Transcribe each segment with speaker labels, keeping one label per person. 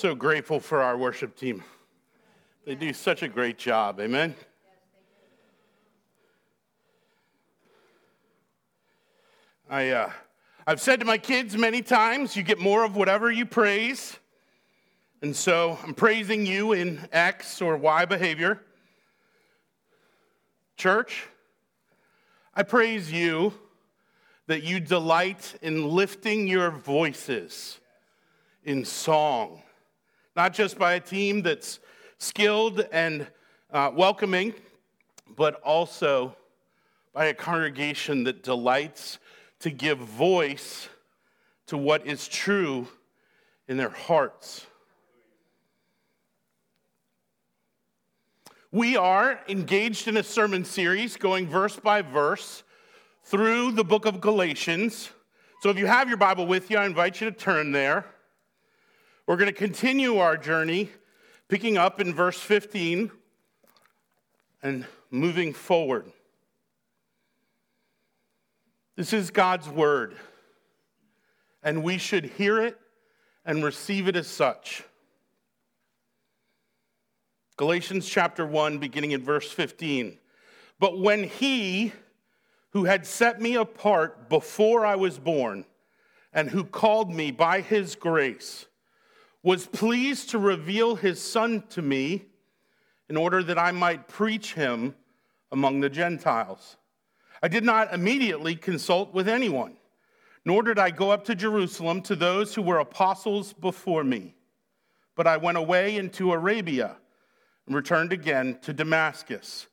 Speaker 1: so grateful for our worship team. They do such a great job. Amen. I, uh, I've said to my kids many times, you get more of whatever you praise. And so I'm praising you in X or Y behavior. Church, I praise you that you delight in lifting your voices in song, not just by a team that's skilled and uh, welcoming, but also by a congregation that delights to give voice to what is true in their hearts. We are engaged in a sermon series going verse by verse through the book of Galatians. So if you have your Bible with you, I invite you to turn there. We're going to continue our journey, picking up in verse 15 and moving forward. This is God's word, and we should hear it and receive it as such. Galatians chapter 1, beginning in verse 15. But when he who had set me apart before I was born and who called me by his grace was pleased to reveal his son to me in order that I might preach him among the Gentiles. I did not immediately consult with anyone, nor did I go up to Jerusalem to those who were apostles before me. But I went away into Arabia and returned again to Damascus.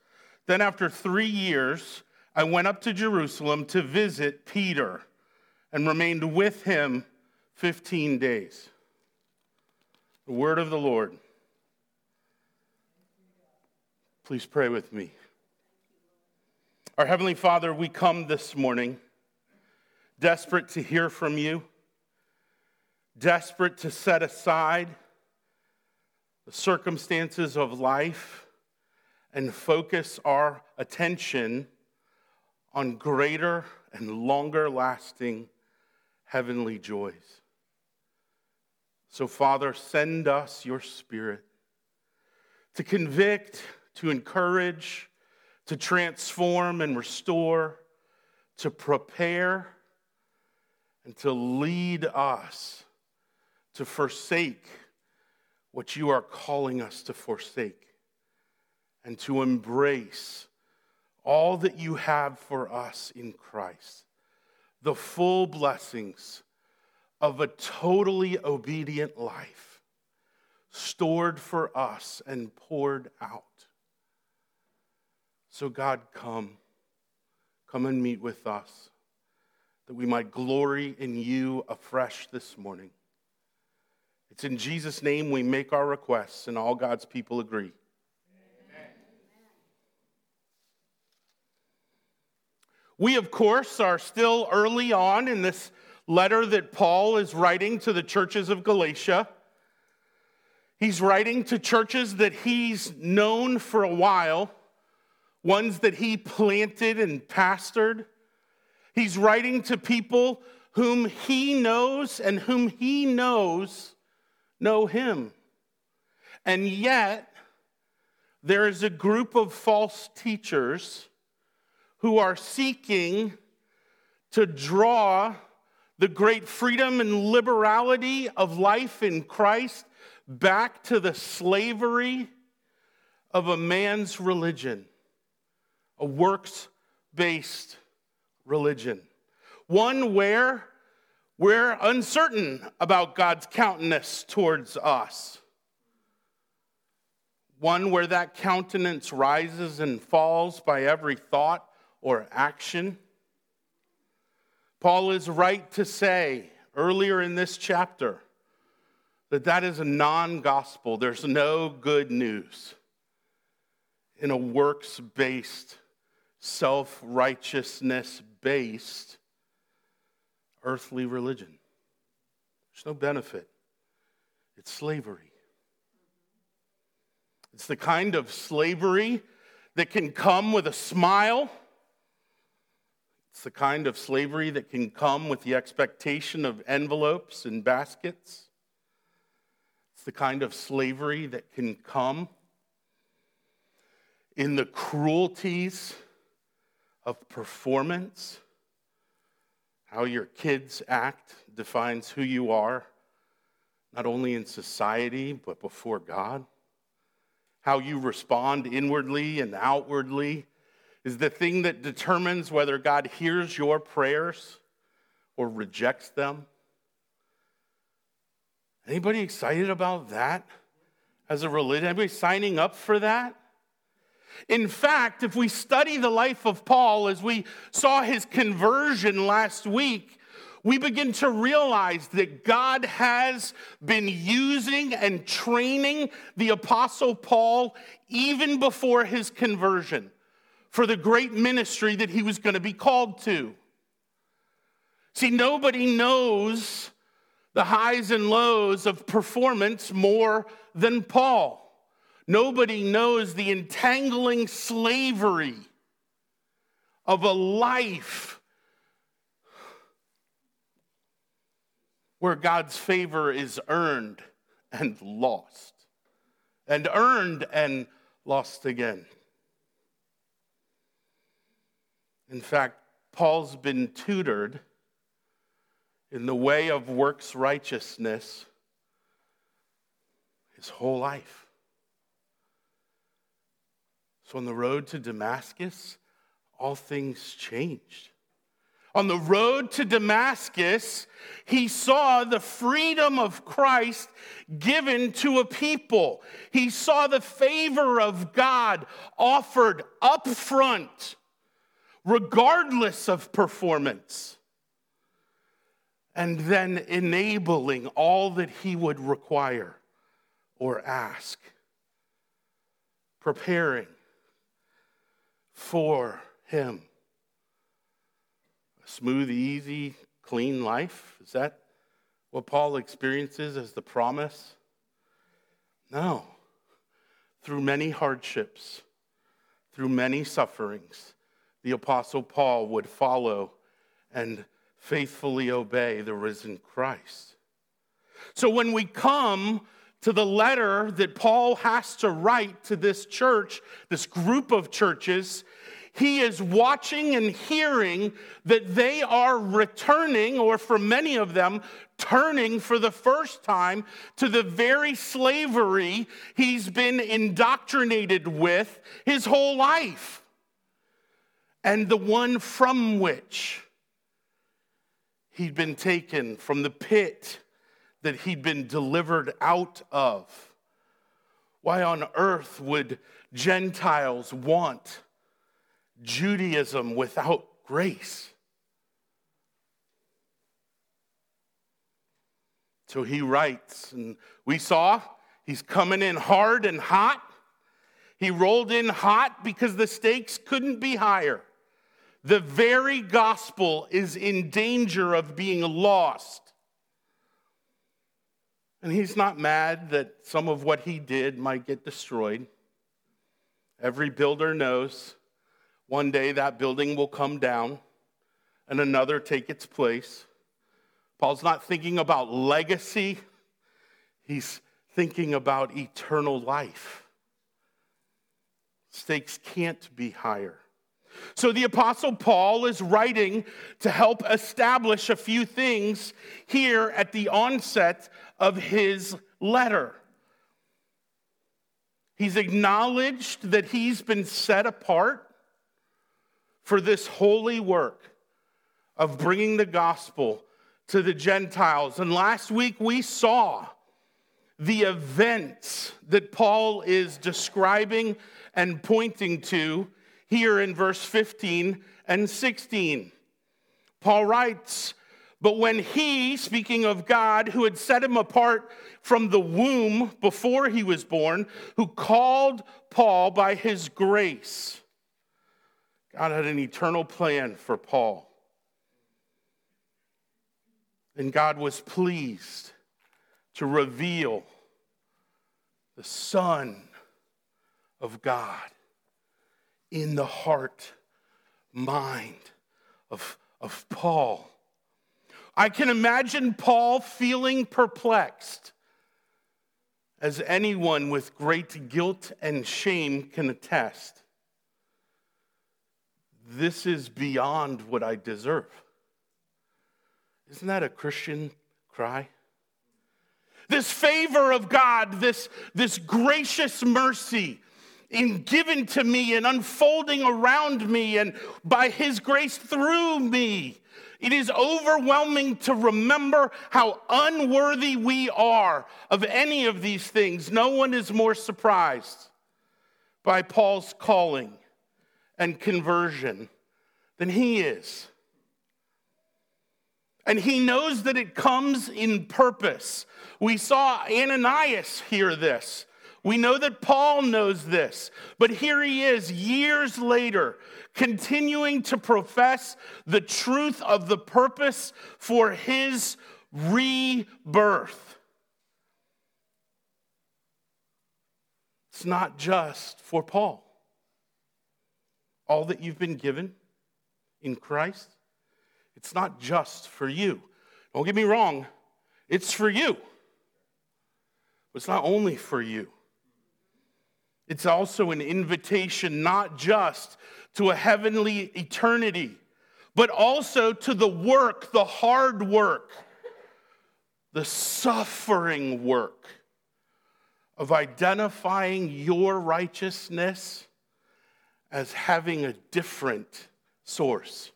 Speaker 1: Then, after three years, I went up to Jerusalem to visit Peter and remained with him 15 days. The word of the Lord. Please pray with me. Our Heavenly Father, we come this morning desperate to hear from you, desperate to set aside the circumstances of life and focus our attention on greater and longer lasting heavenly joys. So, Father, send us your Spirit to convict, to encourage, to transform and restore, to prepare, and to lead us to forsake what you are calling us to forsake and to embrace all that you have for us in Christ, the full blessings of a totally obedient life stored for us and poured out. So, God, come. Come and meet with us that we might glory in you afresh this morning. It's in Jesus' name we make our requests, and all God's people agree. Amen. We, of course, are still early on in this letter that Paul is writing to the churches of Galatia. He's writing to churches that he's known for a while ones that he planted and pastored. He's writing to people whom he knows and whom he knows know him. And yet, there is a group of false teachers who are seeking to draw the great freedom and liberality of life in Christ back to the slavery of a man's religion a works based religion, one where we're uncertain about God's countenance towards us, one where that countenance rises and falls by every thought or action. Paul is right to say earlier in this chapter that that is a non gospel. There's no good news in a works based self righteousness based earthly religion. There's no benefit, it's slavery. It's the kind of slavery that can come with a smile. It's the kind of slavery that can come with the expectation of envelopes and baskets. It's the kind of slavery that can come in the cruelties of performance. How your kids act defines who you are, not only in society, but before God. How you respond inwardly and outwardly is the thing that determines whether God hears your prayers or rejects them. Anybody excited about that as a religion? Anybody signing up for that? In fact, if we study the life of Paul as we saw his conversion last week, we begin to realize that God has been using and training the Apostle Paul even before his conversion for the great ministry that he was going to be called to. See, nobody knows the highs and lows of performance more than Paul. Nobody knows the entangling slavery of a life where God's favor is earned and lost, and earned and lost again. In fact, Paul's been tutored in the way of works righteousness his whole life. So on the road to Damascus, all things changed. On the road to Damascus, he saw the freedom of Christ given to a people. He saw the favor of God offered up front, regardless of performance, and then enabling all that he would require or ask, preparing for him. A smooth, easy, clean life? Is that what Paul experiences as the promise? No. Through many hardships, through many sufferings, the Apostle Paul would follow and faithfully obey the risen Christ. So when we come to the letter that Paul has to write to this church, this group of churches, he is watching and hearing that they are returning, or for many of them, turning for the first time to the very slavery he's been indoctrinated with his whole life, and the one from which he'd been taken from the pit that he'd been delivered out of. Why on earth would Gentiles want Judaism without grace? So he writes, and we saw he's coming in hard and hot. He rolled in hot because the stakes couldn't be higher. The very gospel is in danger of being lost. And he's not mad that some of what he did might get destroyed. Every builder knows one day that building will come down and another take its place. Paul's not thinking about legacy, he's thinking about eternal life. Stakes can't be higher. So the Apostle Paul is writing to help establish a few things here at the onset of his letter. He's acknowledged that he's been set apart for this holy work of bringing the gospel to the Gentiles. And last week we saw the events that Paul is describing and pointing to here in verse 15 and 16. Paul writes, But when he, speaking of God, who had set him apart from the womb before he was born, who called Paul by his grace, God had an eternal plan for Paul. And God was pleased to reveal the Son of God in the heart, mind of, of Paul. I can imagine Paul feeling perplexed as anyone with great guilt and shame can attest, this is beyond what I deserve. Isn't that a Christian cry? This favor of God, this, this gracious mercy in given to me and unfolding around me and by his grace through me. It is overwhelming to remember how unworthy we are of any of these things. No one is more surprised by Paul's calling and conversion than he is. And he knows that it comes in purpose. We saw Ananias hear this. We know that Paul knows this, but here he is years later, continuing to profess the truth of the purpose for his rebirth. It's not just for Paul. All that you've been given in Christ, it's not just for you. Don't get me wrong, it's for you. But it's not only for you. It's also an invitation not just to a heavenly eternity, but also to the work, the hard work, the suffering work of identifying your righteousness as having a different source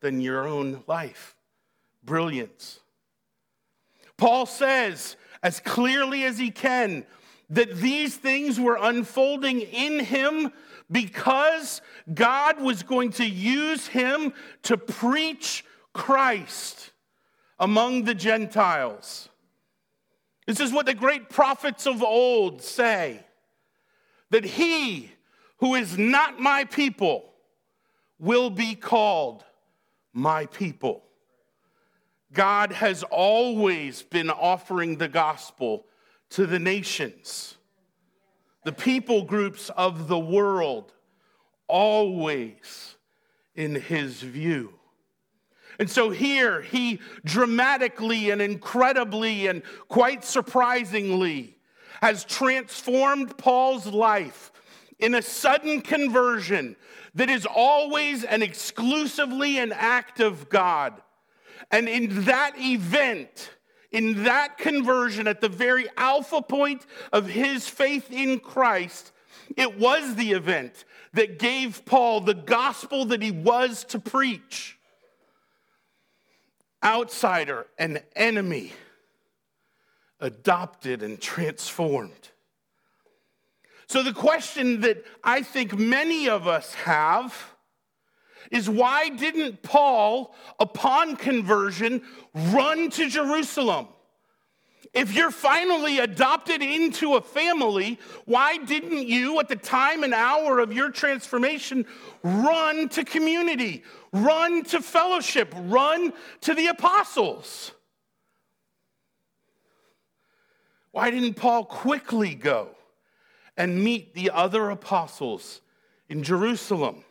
Speaker 1: than your own life, brilliance. Paul says, as clearly as he can, that these things were unfolding in him because God was going to use him to preach Christ among the Gentiles. This is what the great prophets of old say that he who is not my people will be called my people. God has always been offering the gospel to the nations, the people groups of the world, always in his view. And so here he dramatically and incredibly and quite surprisingly has transformed Paul's life in a sudden conversion that is always and exclusively an act of God. And in that event, in that conversion, at the very alpha point of his faith in Christ, it was the event that gave Paul the gospel that he was to preach. Outsider and enemy, adopted and transformed. So, the question that I think many of us have is why didn't Paul, upon conversion, run to Jerusalem? If you're finally adopted into a family, why didn't you, at the time and hour of your transformation, run to community, run to fellowship, run to the apostles? Why didn't Paul quickly go and meet the other apostles in Jerusalem?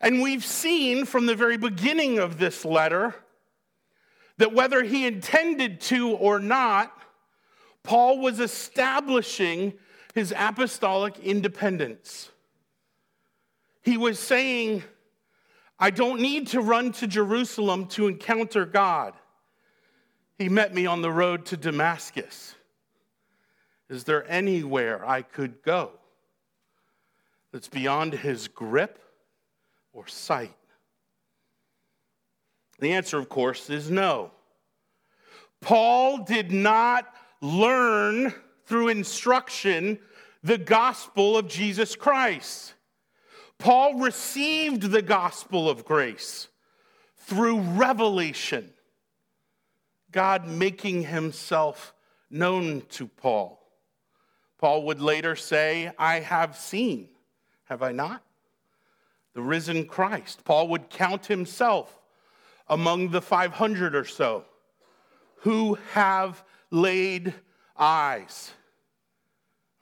Speaker 1: And we've seen from the very beginning of this letter that whether he intended to or not, Paul was establishing his apostolic independence. He was saying, I don't need to run to Jerusalem to encounter God. He met me on the road to Damascus. Is there anywhere I could go that's beyond his grip? Or sight? The answer, of course, is no. Paul did not learn through instruction the gospel of Jesus Christ. Paul received the gospel of grace through revelation, God making himself known to Paul. Paul would later say, I have seen, have I not? The risen Christ. Paul would count himself among the 500 or so who have laid eyes,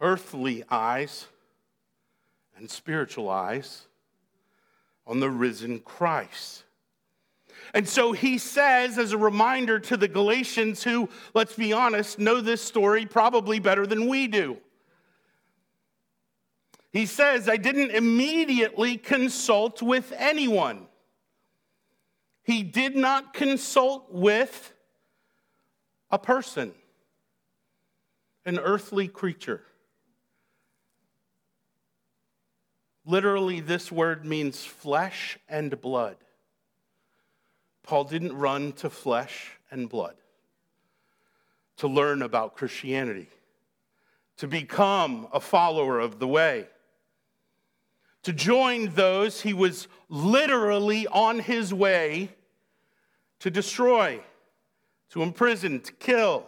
Speaker 1: earthly eyes and spiritual eyes, on the risen Christ. And so he says, as a reminder to the Galatians, who, let's be honest, know this story probably better than we do. He says, I didn't immediately consult with anyone. He did not consult with a person, an earthly creature. Literally, this word means flesh and blood. Paul didn't run to flesh and blood to learn about Christianity, to become a follower of the way, to join those he was literally on his way to destroy, to imprison, to kill.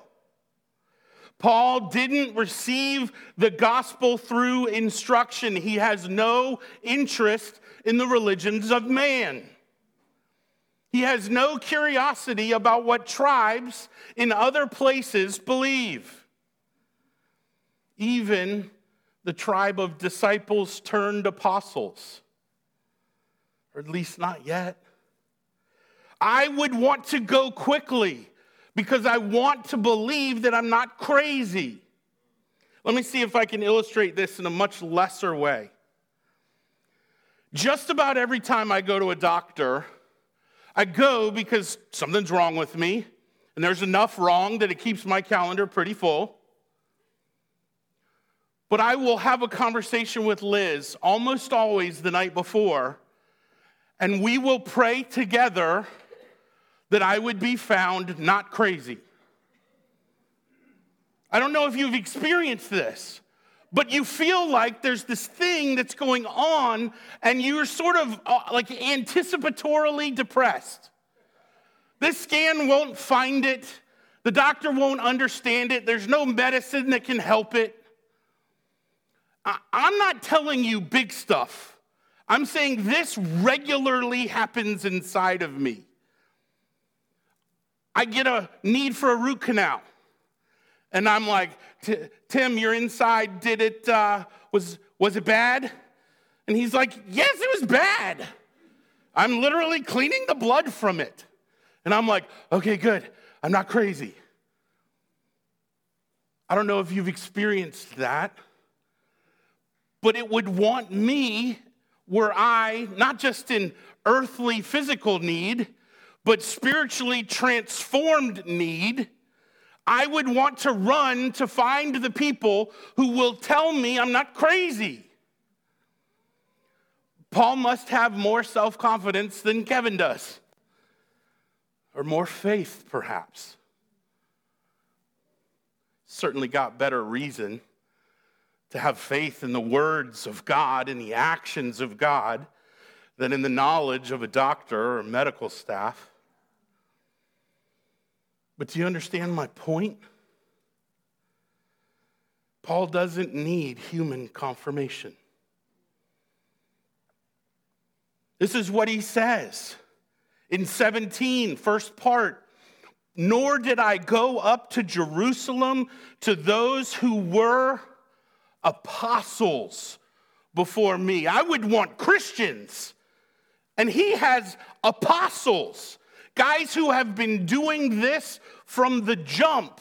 Speaker 1: Paul didn't receive the gospel through instruction. He has no interest in the religions of man. He has no curiosity about what tribes in other places believe. Even the tribe of disciples turned apostles, or at least not yet. I would want to go quickly because I want to believe that I'm not crazy. Let me see if I can illustrate this in a much lesser way. Just about every time I go to a doctor, I go because something's wrong with me, and there's enough wrong that it keeps my calendar pretty full. But I will have a conversation with Liz almost always the night before, and we will pray together that I would be found not crazy. I don't know if you've experienced this, but you feel like there's this thing that's going on and you're sort of uh, like anticipatorily depressed. This scan won't find it, the doctor won't understand it, there's no medicine that can help it. I'm not telling you big stuff. I'm saying this regularly happens inside of me. I get a need for a root canal. And I'm like, Tim, you're inside. Did it, uh, was, was it bad? And he's like, yes, it was bad. I'm literally cleaning the blood from it. And I'm like, okay, good. I'm not crazy. I don't know if you've experienced that, but it would want me were I not just in earthly physical need, but spiritually transformed need, I would want to run to find the people who will tell me I'm not crazy. Paul must have more self confidence than Kevin does, or more faith, perhaps. Certainly got better reason to have faith in the words of God and the actions of God than in the knowledge of a doctor or medical staff. But do you understand my point? Paul doesn't need human confirmation. This is what he says in 17, first part. Nor did I go up to Jerusalem to those who were apostles before me. I would want Christians. And he has apostles. Guys who have been doing this from the jump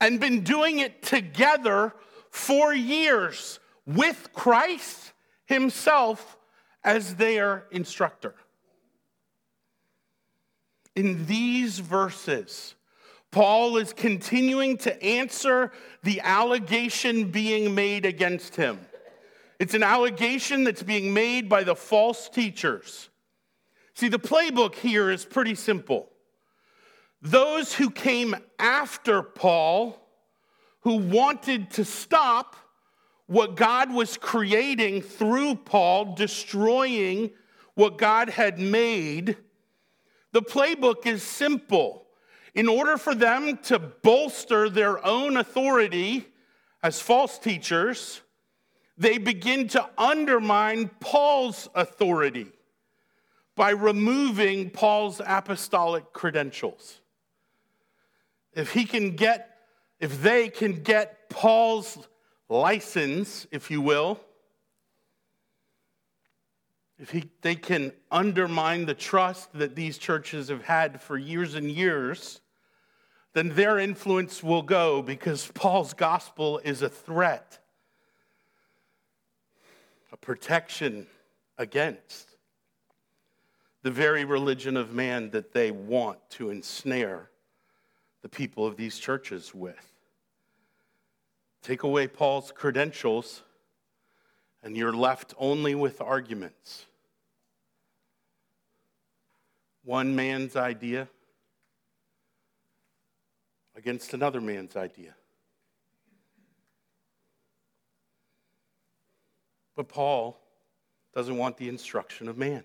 Speaker 1: and been doing it together for years with Christ Himself as their instructor. In these verses, Paul is continuing to answer the allegation being made against him. It's an allegation that's being made by the false teachers. See, the playbook here is pretty simple. Those who came after Paul, who wanted to stop what God was creating through Paul, destroying what God had made, the playbook is simple. In order for them to bolster their own authority as false teachers, they begin to undermine Paul's authority by removing Paul's apostolic credentials. If he can get, if they can get Paul's license, if you will, if he, they can undermine the trust that these churches have had for years and years, then their influence will go because Paul's gospel is a threat, a protection against the very religion of man that they want to ensnare the people of these churches with. Take away Paul's credentials, and you're left only with arguments. One man's idea against another man's idea. But Paul doesn't want the instruction of man.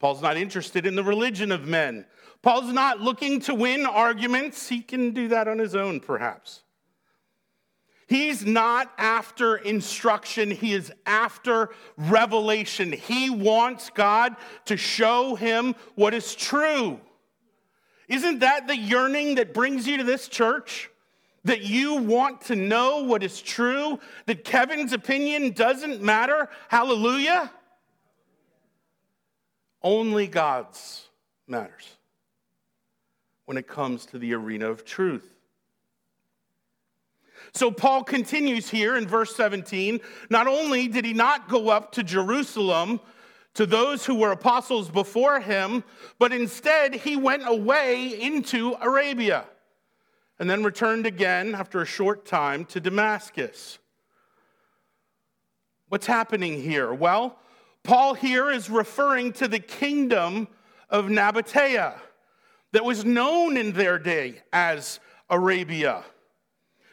Speaker 1: Paul's not interested in the religion of men. Paul's not looking to win arguments. He can do that on his own, perhaps. He's not after instruction, he is after revelation. He wants God to show him what is true. Isn't that the yearning that brings you to this church? That you want to know what is true? That Kevin's opinion doesn't matter? Hallelujah? Only God's matters when it comes to the arena of truth. So Paul continues here in verse 17. Not only did he not go up to Jerusalem to those who were apostles before him, but instead he went away into Arabia and then returned again after a short time to Damascus. What's happening here? Well, Paul here is referring to the kingdom of Nabatea that was known in their day as Arabia.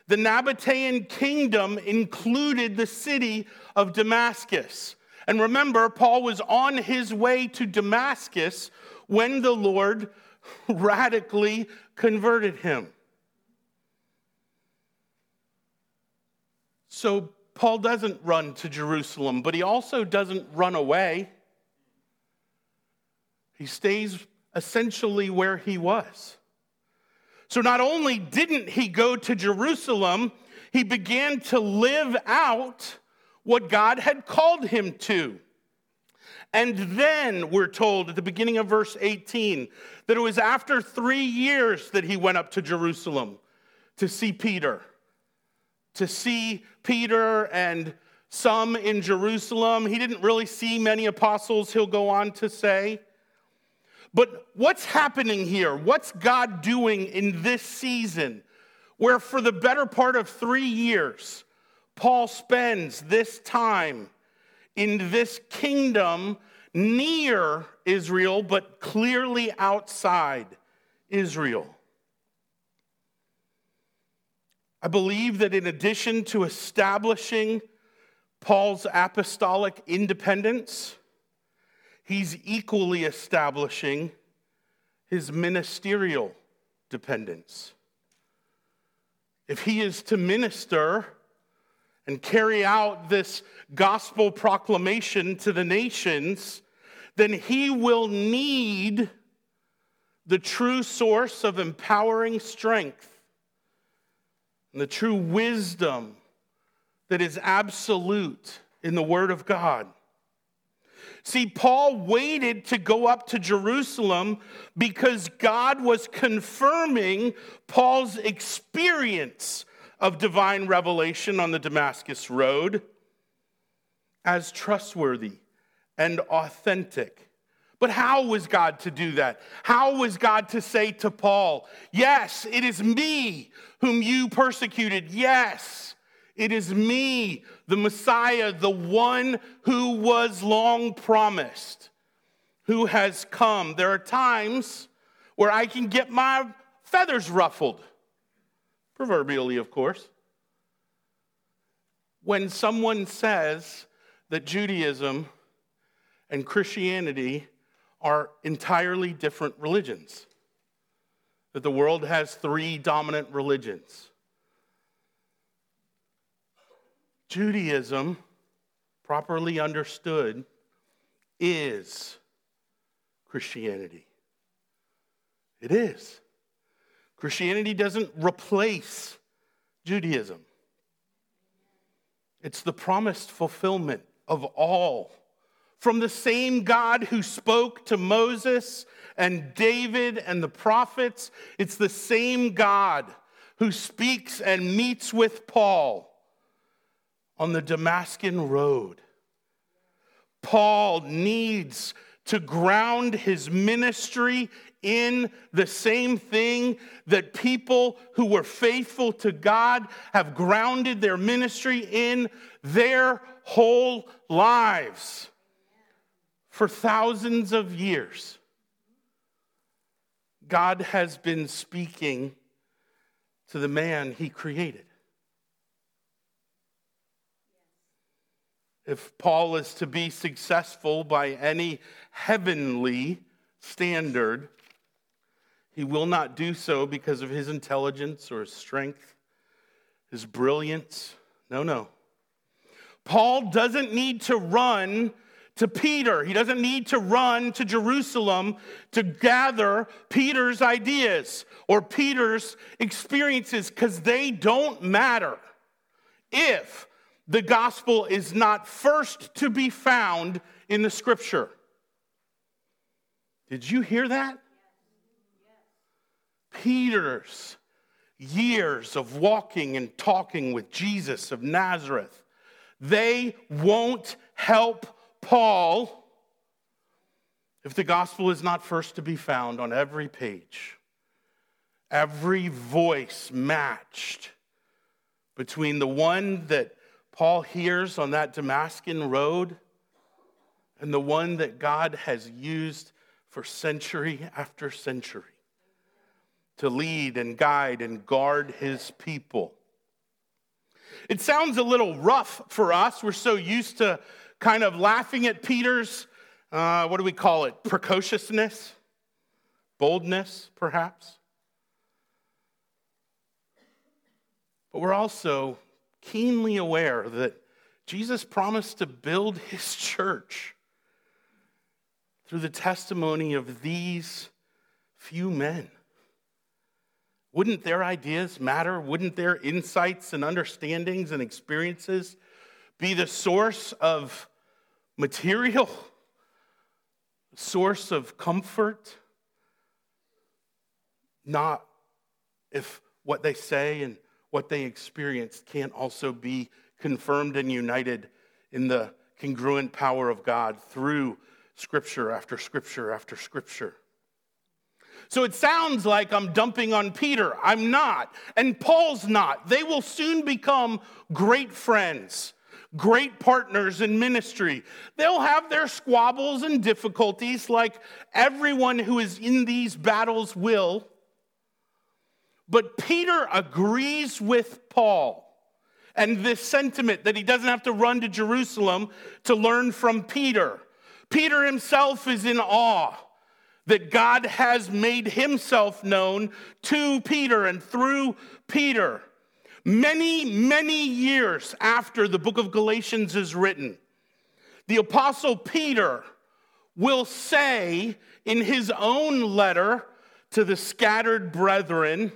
Speaker 1: The Nabatean kingdom included the city of Damascus. And remember, Paul was on his way to Damascus when the Lord radically converted him. So Paul doesn't run to Jerusalem, but he also doesn't run away. He stays essentially where he was. So not only didn't he go to Jerusalem, he began to live out what God had called him to. And then we're told at the beginning of verse 18 that it was after three years that he went up to Jerusalem to see Peter. To see Peter and some in Jerusalem. He didn't really see many apostles, he'll go on to say. But what's happening here? What's God doing in this season where, for the better part of three years, Paul spends this time in this kingdom near Israel, but clearly outside Israel? I believe that in addition to establishing Paul's apostolic independence, he's equally establishing his ministerial dependence. If he is to minister and carry out this gospel proclamation to the nations, then he will need the true source of empowering strength and the true wisdom that is absolute in the Word of God. See, Paul waited to go up to Jerusalem because God was confirming Paul's experience of divine revelation on the Damascus Road as trustworthy and authentic. But how was God to do that? How was God to say to Paul, Yes, it is me whom you persecuted. Yes, it is me, the Messiah, the one who was long promised, who has come. There are times where I can get my feathers ruffled, proverbially, of course. When someone says that Judaism and Christianity are entirely different religions, that the world has three dominant religions Judaism, properly understood, is Christianity. It is. Christianity doesn't replace Judaism, it's the promised fulfillment of all from the same God who spoke to Moses and David and the prophets. It's the same God who speaks and meets with Paul on the Damascus road. Paul needs to ground his ministry in the same thing that people who were faithful to God have grounded their ministry in their whole lives for thousands of years. God has been speaking to the man he created. If Paul is to be successful by any heavenly standard, he will not do so because of his intelligence or his strength, his brilliance. No, no. Paul doesn't need to run to Peter. He doesn't need to run to Jerusalem to gather Peter's ideas or Peter's experiences because they don't matter if the gospel is not first to be found in the scripture. Did you hear that? Peter's years of walking and talking with Jesus of Nazareth, they won't help Paul if the gospel is not first to be found on every page, every voice matched between the one that Paul hears on that Damascus road and the one that God has used for century after century to lead and guide and guard his people. It sounds a little rough for us. We're so used to kind of laughing at Peter's, uh, what do we call it, precociousness, boldness, perhaps. But we're also keenly aware that Jesus promised to build his church through the testimony of these few men. Wouldn't their ideas matter? Wouldn't their insights and understandings and experiences be the source of material, source of comfort? Not if what they say and what they experienced can't also be confirmed and united in the congruent power of God through scripture after scripture after scripture. So it sounds like I'm dumping on Peter. I'm not. And Paul's not. They will soon become great friends, great partners in ministry. They'll have their squabbles and difficulties, like everyone who is in these battles will. But Peter agrees with Paul and this sentiment that he doesn't have to run to Jerusalem to learn from Peter. Peter himself is in awe that God has made himself known to Peter and through Peter. Many, many years after the book of Galatians is written, the apostle Peter will say in his own letter to the scattered brethren,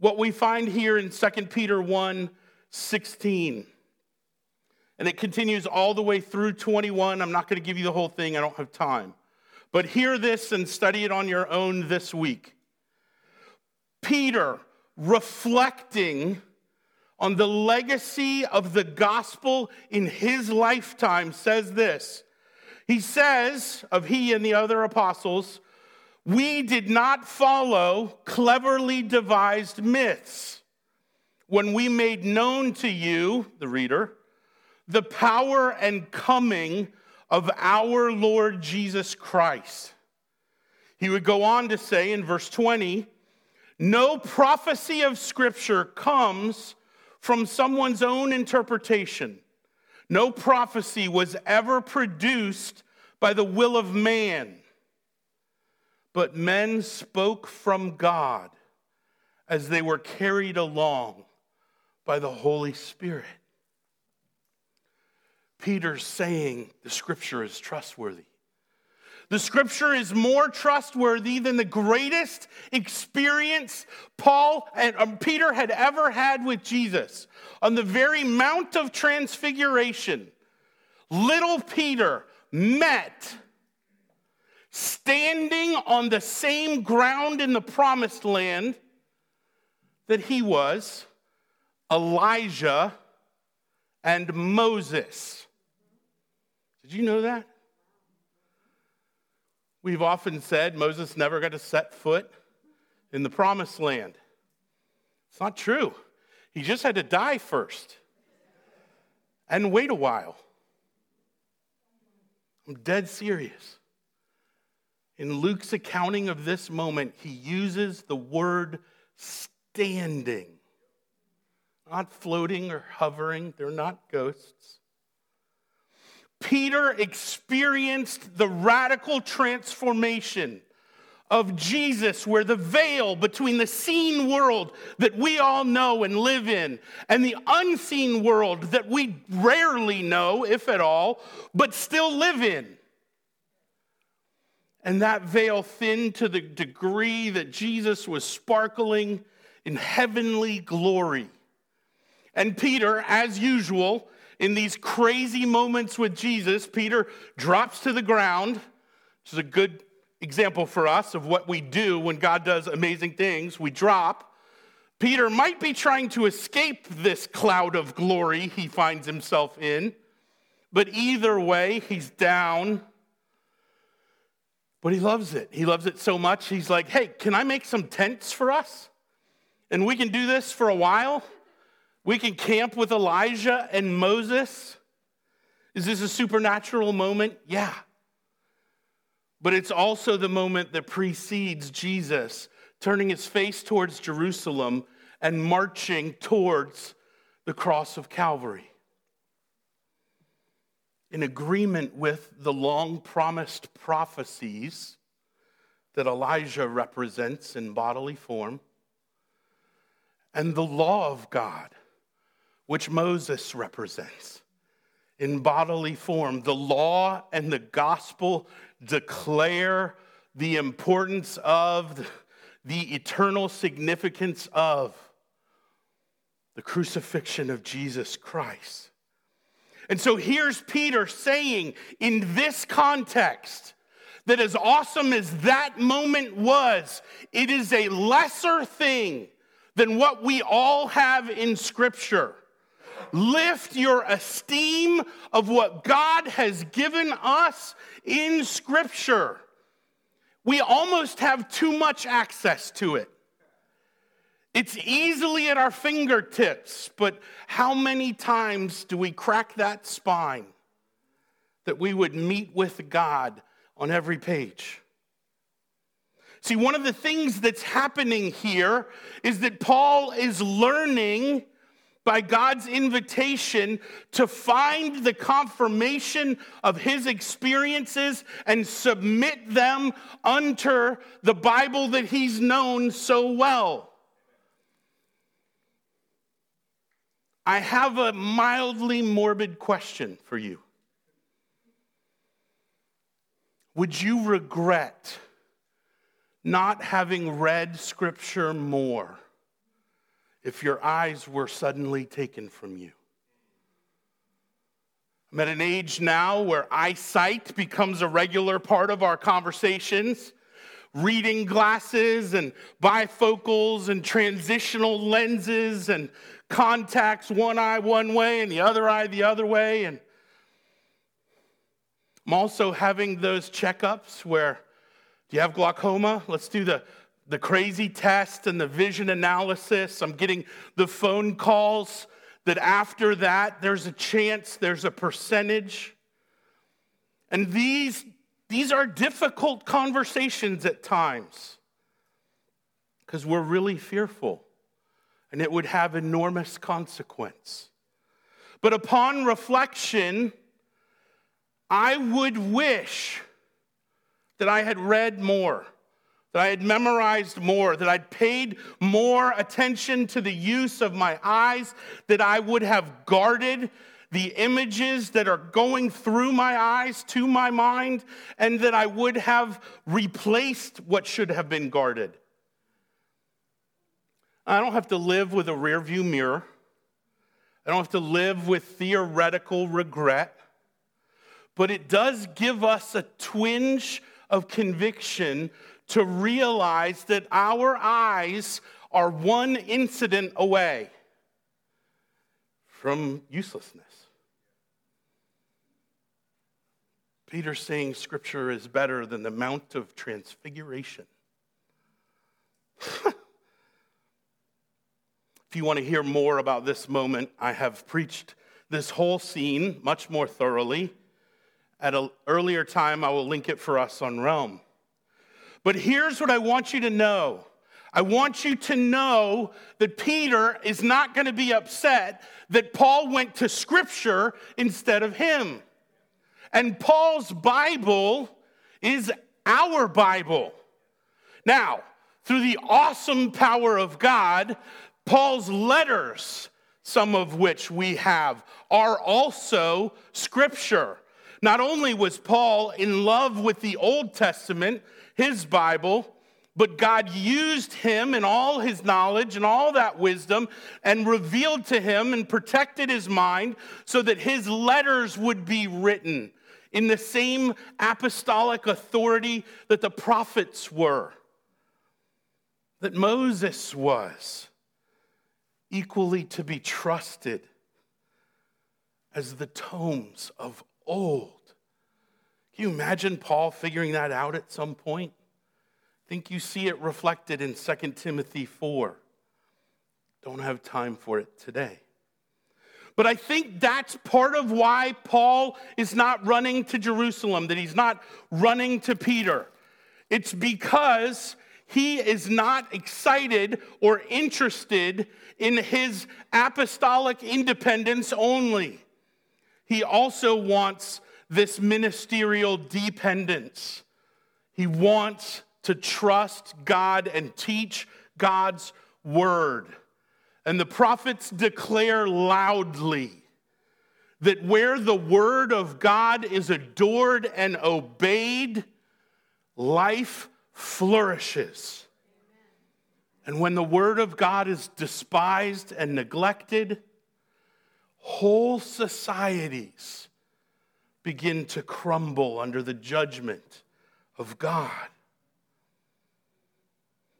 Speaker 1: what we find here in 2 Peter 1 16. And it continues all the way through 21. I'm not going to give you the whole thing, I don't have time. But hear this and study it on your own this week. Peter, reflecting on the legacy of the gospel in his lifetime, says this. He says of he and the other apostles, we did not follow cleverly devised myths when we made known to you, the reader, the power and coming of our Lord Jesus Christ. He would go on to say in verse 20, no prophecy of Scripture comes from someone's own interpretation. No prophecy was ever produced by the will of man but men spoke from God as they were carried along by the Holy Spirit. Peter's saying the scripture is trustworthy. The scripture is more trustworthy than the greatest experience Paul and um, Peter had ever had with Jesus. On the very Mount of Transfiguration, little Peter met standing on the same ground in the promised land that he was Elijah and Moses. Did you know that? We've often said Moses never got to set foot in the promised land. It's not true. He just had to die first and wait a while. I'm dead serious. In Luke's accounting of this moment, he uses the word standing, not floating or hovering. They're not ghosts. Peter experienced the radical transformation of Jesus, where the veil between the seen world that we all know and live in and the unseen world that we rarely know, if at all, but still live in. And that veil thinned to the degree that Jesus was sparkling in heavenly glory. And Peter, as usual, in these crazy moments with Jesus, Peter drops to the ground. This is a good example for us of what we do when God does amazing things. We drop. Peter might be trying to escape this cloud of glory he finds himself in, but either way, he's down. But he loves it. He loves it so much, he's like, hey, can I make some tents for us? And we can do this for a while. We can camp with Elijah and Moses. Is this a supernatural moment? Yeah. But it's also the moment that precedes Jesus turning his face towards Jerusalem and marching towards the cross of Calvary. In agreement with the long promised prophecies that Elijah represents in bodily form, and the law of God, which Moses represents in bodily form. The law and the gospel declare the importance of, the eternal significance of the crucifixion of Jesus Christ. And so here's Peter saying in this context that as awesome as that moment was, it is a lesser thing than what we all have in Scripture lift your esteem of what God has given us in Scripture. We almost have too much access to it. It's easily at our fingertips, but how many times do we crack that spine that we would meet with God on every page? See, one of the things that's happening here is that Paul is learning by God's invitation to find the confirmation of his experiences and submit them unto the Bible that he's known so well. I have a mildly morbid question for you. Would you regret not having read Scripture more? if your eyes were suddenly taken from you. I'm at an age now where eyesight becomes a regular part of our conversations. Reading glasses and bifocals and transitional lenses and contacts, one eye one way and the other eye the other way. And I'm also having those checkups where, do you have glaucoma? Let's do the the crazy test and the vision analysis. I'm getting the phone calls that after that, there's a chance, there's a percentage. And these, these are difficult conversations at times because we're really fearful and it would have enormous consequence. But upon reflection, I would wish that I had read more that I had memorized more, that I'd paid more attention to the use of my eyes, that I would have guarded the images that are going through my eyes to my mind, and that I would have replaced what should have been guarded. I don't have to live with a rearview mirror. I don't have to live with theoretical regret. but it does give us a twinge of conviction to realize that our eyes are one incident away from uselessness. Peter's saying scripture is better than the Mount of Transfiguration. if you want to hear more about this moment, I have preached this whole scene much more thoroughly. At an earlier time, I will link it for us on Realm. But here's what I want you to know I want you to know that Peter is not going to be upset that Paul went to Scripture instead of him. And Paul's Bible is our Bible. Now, through the awesome power of God, Paul's letters, some of which we have, are also Scripture. Not only was Paul in love with the Old Testament, his Bible, but God used him and all his knowledge and all that wisdom and revealed to him and protected his mind so that his letters would be written in the same apostolic authority that the prophets were, that Moses was, equally to be trusted as the tomes of old. Can you imagine Paul figuring that out at some point? I think you see it reflected in 2 Timothy 4. Don't have time for it today. But I think that's part of why Paul is not running to Jerusalem, that he's not running to Peter. It's because he is not excited or interested in his apostolic independence only. He also wants this ministerial dependence. He wants to trust God and teach God's word. And the prophets declare loudly that where the word of God is adored and obeyed, life flourishes. And when the word of God is despised and neglected, whole societies begin to crumble under the judgment of God.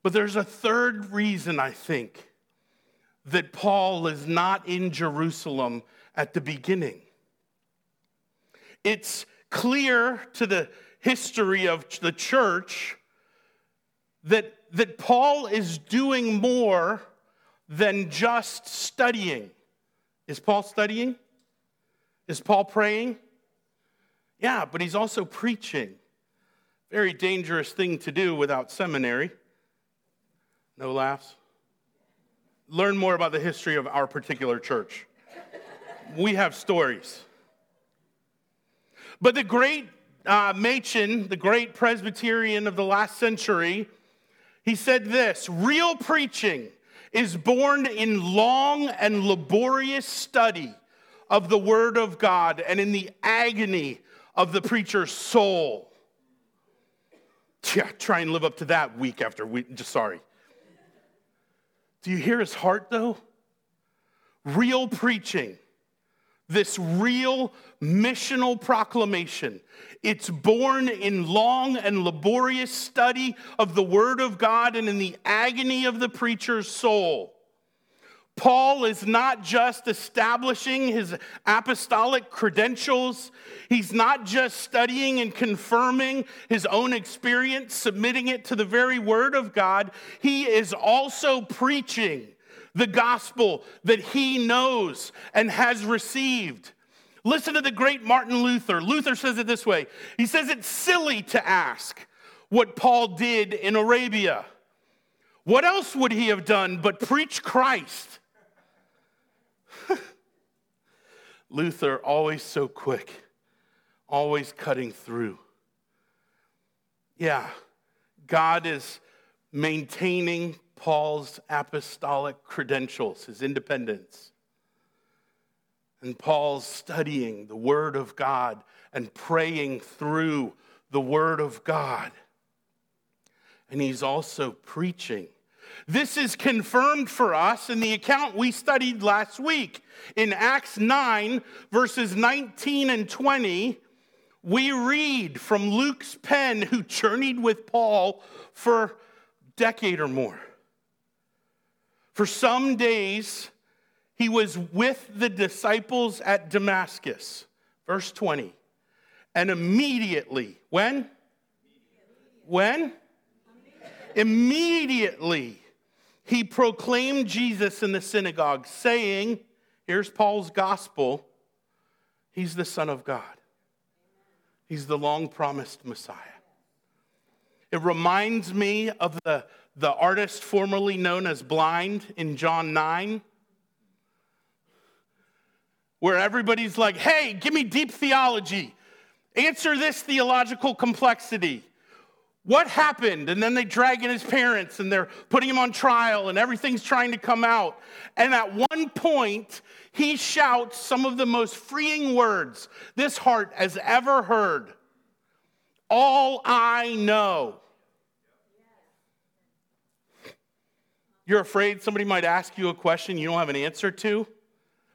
Speaker 1: But there's a third reason, I think, that Paul is not in Jerusalem at the beginning. It's clear to the history of the church that, that Paul is doing more than just studying. Is Paul studying? Is Paul praying? Yeah, but he's also preaching. Very dangerous thing to do without seminary. No laughs? Learn more about the history of our particular church. we have stories. But the great uh, Machen, the great Presbyterian of the last century, he said this real preaching is born in long and laborious study of the Word of God and in the agony of the preacher's soul. Yeah, try and live up to that week after week. Just sorry. Do you hear his heart though? Real preaching, this real missional proclamation. It's born in long and laborious study of the Word of God and in the agony of the preacher's soul. Paul is not just establishing his apostolic credentials, he's not just studying and confirming his own experience, submitting it to the very word of God. He is also preaching the gospel that he knows and has received. Listen to the great Martin Luther. Luther says it this way He says it's silly to ask what Paul did in Arabia. What else would he have done but preach Christ? Luther, always so quick, always cutting through. Yeah, God is maintaining Paul's apostolic credentials, his independence. And Paul's studying the Word of God and praying through the Word of God. And he's also preaching this is confirmed for us in the account we studied last week. In Acts 9, verses 19 and 20, we read from Luke's pen, who journeyed with Paul for a decade or more. For some days, he was with the disciples at Damascus. Verse 20. And immediately, when? When? Immediately, he proclaimed Jesus in the synagogue, saying, Here's Paul's gospel. He's the Son of God, he's the long promised Messiah. It reminds me of the, the artist formerly known as blind in John 9 where everybody's like, hey, give me deep theology. Answer this theological complexity. What happened? And then they drag in his parents and they're putting him on trial and everything's trying to come out. And at one point, he shouts some of the most freeing words this heart has ever heard All I know. You're afraid somebody might ask you a question you don't have an answer to?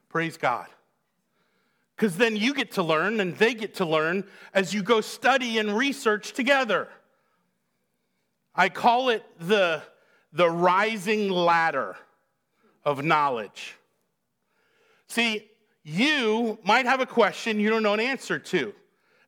Speaker 1: Praise God because then you get to learn and they get to learn as you go study and research together. I call it the, the rising ladder of knowledge. See, you might have a question you don't know an answer to.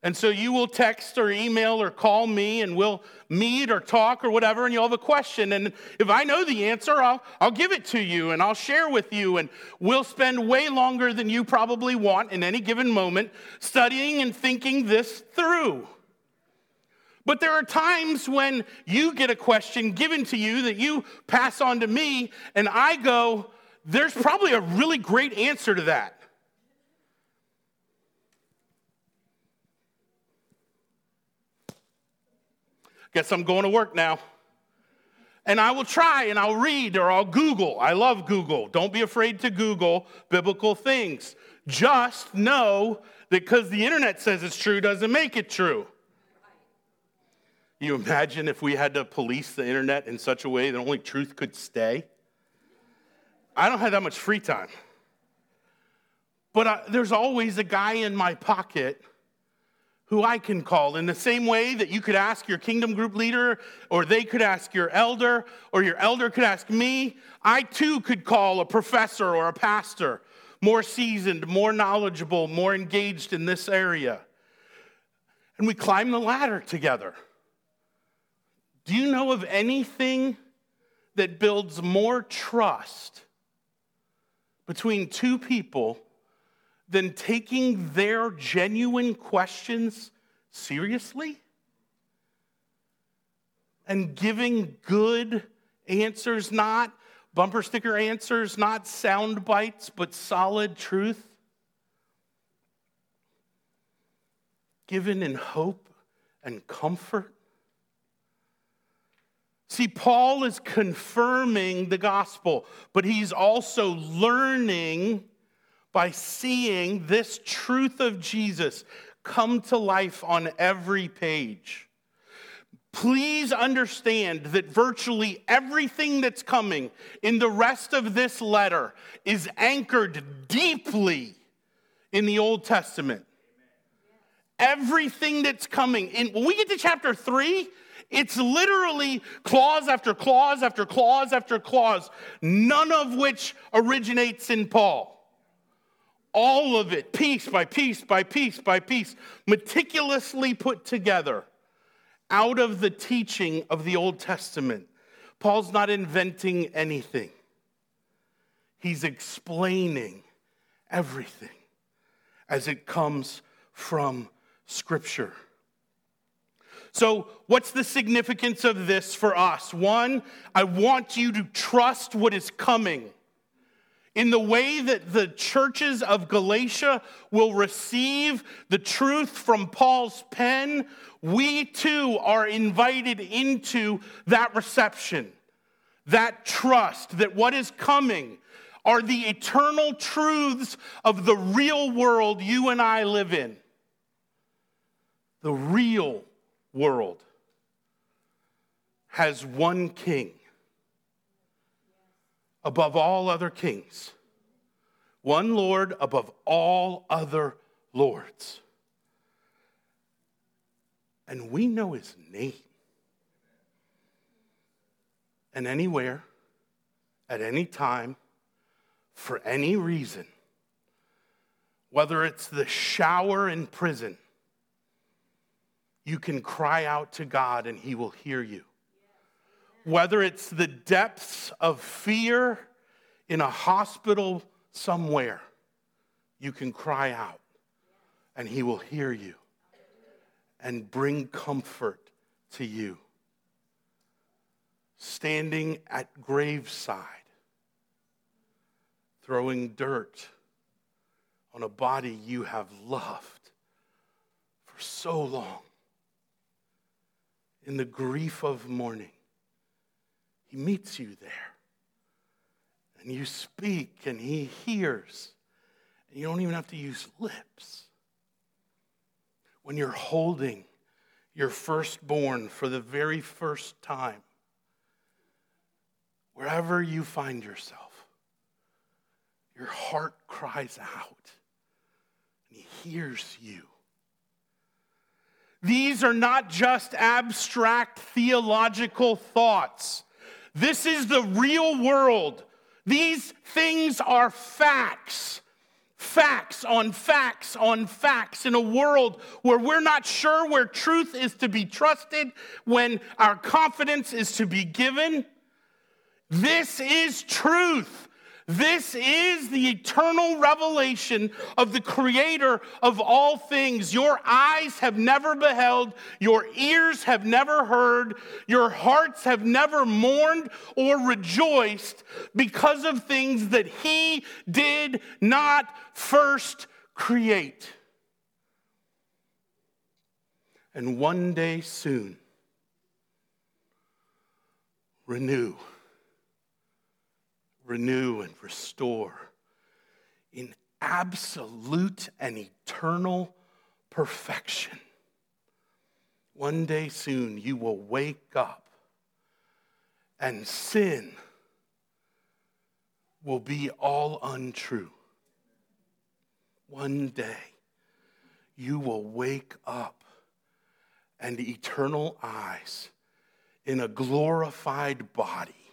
Speaker 1: And so you will text or email or call me and we'll meet or talk or whatever, and you'll have a question. And if I know the answer, I'll, I'll give it to you and I'll share with you. And we'll spend way longer than you probably want in any given moment studying and thinking this through. But there are times when you get a question given to you that you pass on to me, and I go, there's probably a really great answer to that. Guess I'm going to work now. And I will try and I'll read or I'll Google. I love Google. Don't be afraid to Google biblical things. Just know that because the internet says it's true doesn't make it true. You imagine if we had to police the internet in such a way that only truth could stay? I don't have that much free time. But I, there's always a guy in my pocket who I can call in the same way that you could ask your kingdom group leader, or they could ask your elder, or your elder could ask me. I too could call a professor or a pastor, more seasoned, more knowledgeable, more engaged in this area. And we climb the ladder together. Do you know of anything that builds more trust between two people than taking their genuine questions seriously and giving good answers, not bumper sticker answers, not sound bites, but solid truth. Given in hope and comfort. See, Paul is confirming the gospel, but he's also learning by seeing this truth of Jesus come to life on every page. Please understand that virtually everything that's coming in the rest of this letter is anchored deeply in the Old Testament. Everything that's coming in, when we get to chapter three, it's literally clause after clause after clause after clause, none of which originates in Paul all of it, piece by piece by piece by piece, meticulously put together out of the teaching of the Old Testament. Paul's not inventing anything, he's explaining everything as it comes from Scripture. So, what's the significance of this for us? One, I want you to trust what is coming in the way that the churches of Galatia will receive the truth from Paul's pen, we too are invited into that reception, that trust that what is coming are the eternal truths of the real world you and I live in. The real world has one king above all other kings, one Lord above all other lords. and we know his name. And anywhere, at any time, for any reason, whether it's the shower in prison, you can cry out to God and he will hear you. Whether it's the depths of fear in a hospital somewhere, you can cry out and he will hear you and bring comfort to you. Standing at graveside, throwing dirt on a body you have loved for so long. In the grief of mourning, he meets you there. And you speak, and he hears. And you don't even have to use lips. When you're holding your firstborn for the very first time, wherever you find yourself, your heart cries out, and he hears you. These are not just abstract theological thoughts. This is the real world. These things are facts. Facts on facts on facts in a world where we're not sure where truth is to be trusted, when our confidence is to be given. This is truth. This is the eternal revelation of the creator of all things. Your eyes have never beheld, your ears have never heard, your hearts have never mourned or rejoiced because of things that he did not first create. And one day soon, renew renew, and restore in absolute and eternal perfection. One day soon, you will wake up and sin will be all untrue. One day, you will wake up and eternal eyes in a glorified body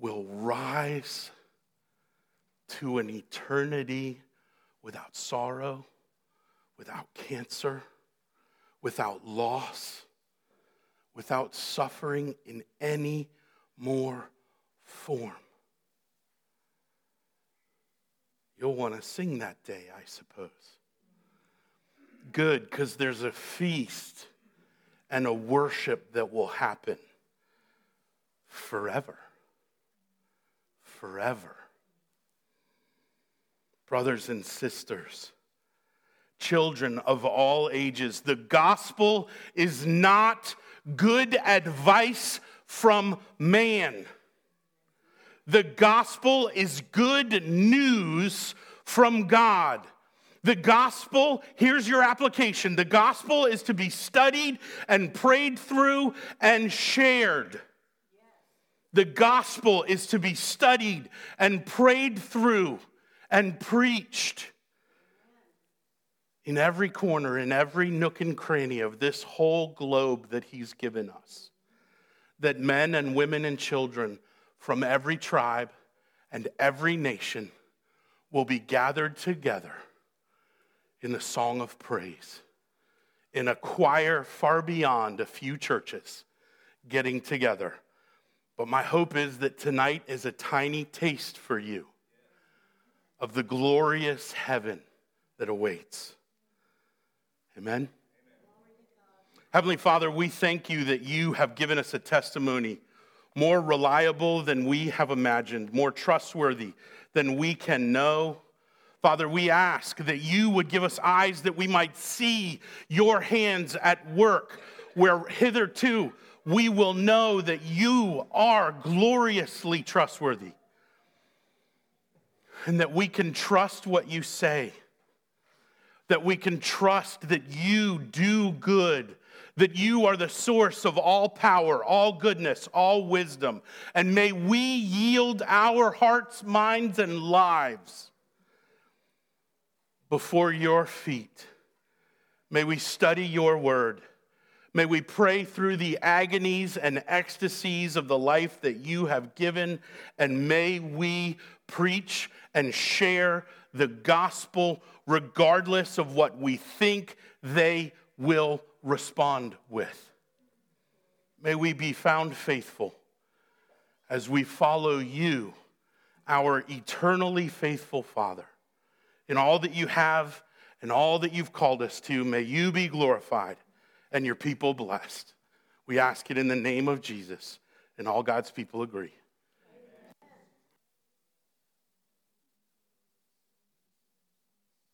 Speaker 1: will rise to an eternity without sorrow, without cancer, without loss, without suffering in any more form. You'll want to sing that day, I suppose. Good, because there's a feast and a worship that will happen forever forever. Brothers and sisters, children of all ages, the gospel is not good advice from man. The gospel is good news from God. The gospel, here's your application. The gospel is to be studied and prayed through and shared. The gospel is to be studied and prayed through and preached in every corner, in every nook and cranny of this whole globe that He's given us. That men and women and children from every tribe and every nation will be gathered together in the song of praise, in a choir far beyond a few churches getting together but my hope is that tonight is a tiny taste for you of the glorious heaven that awaits. Amen? Heavenly Father, we thank you that you have given us a testimony more reliable than we have imagined, more trustworthy than we can know. Father, we ask that you would give us eyes that we might see your hands at work where hitherto we will know that you are gloriously trustworthy and that we can trust what you say, that we can trust that you do good, that you are the source of all power, all goodness, all wisdom. And may we yield our hearts, minds, and lives before your feet May we study your word. May we pray through the agonies and ecstasies of the life that you have given, and may we preach and share the gospel regardless of what we think they will respond with. May we be found faithful as we follow you, our eternally faithful Father. In all that you have and all that you've called us to, may you be glorified and your people blessed. We ask it in the name of Jesus, and all God's people agree.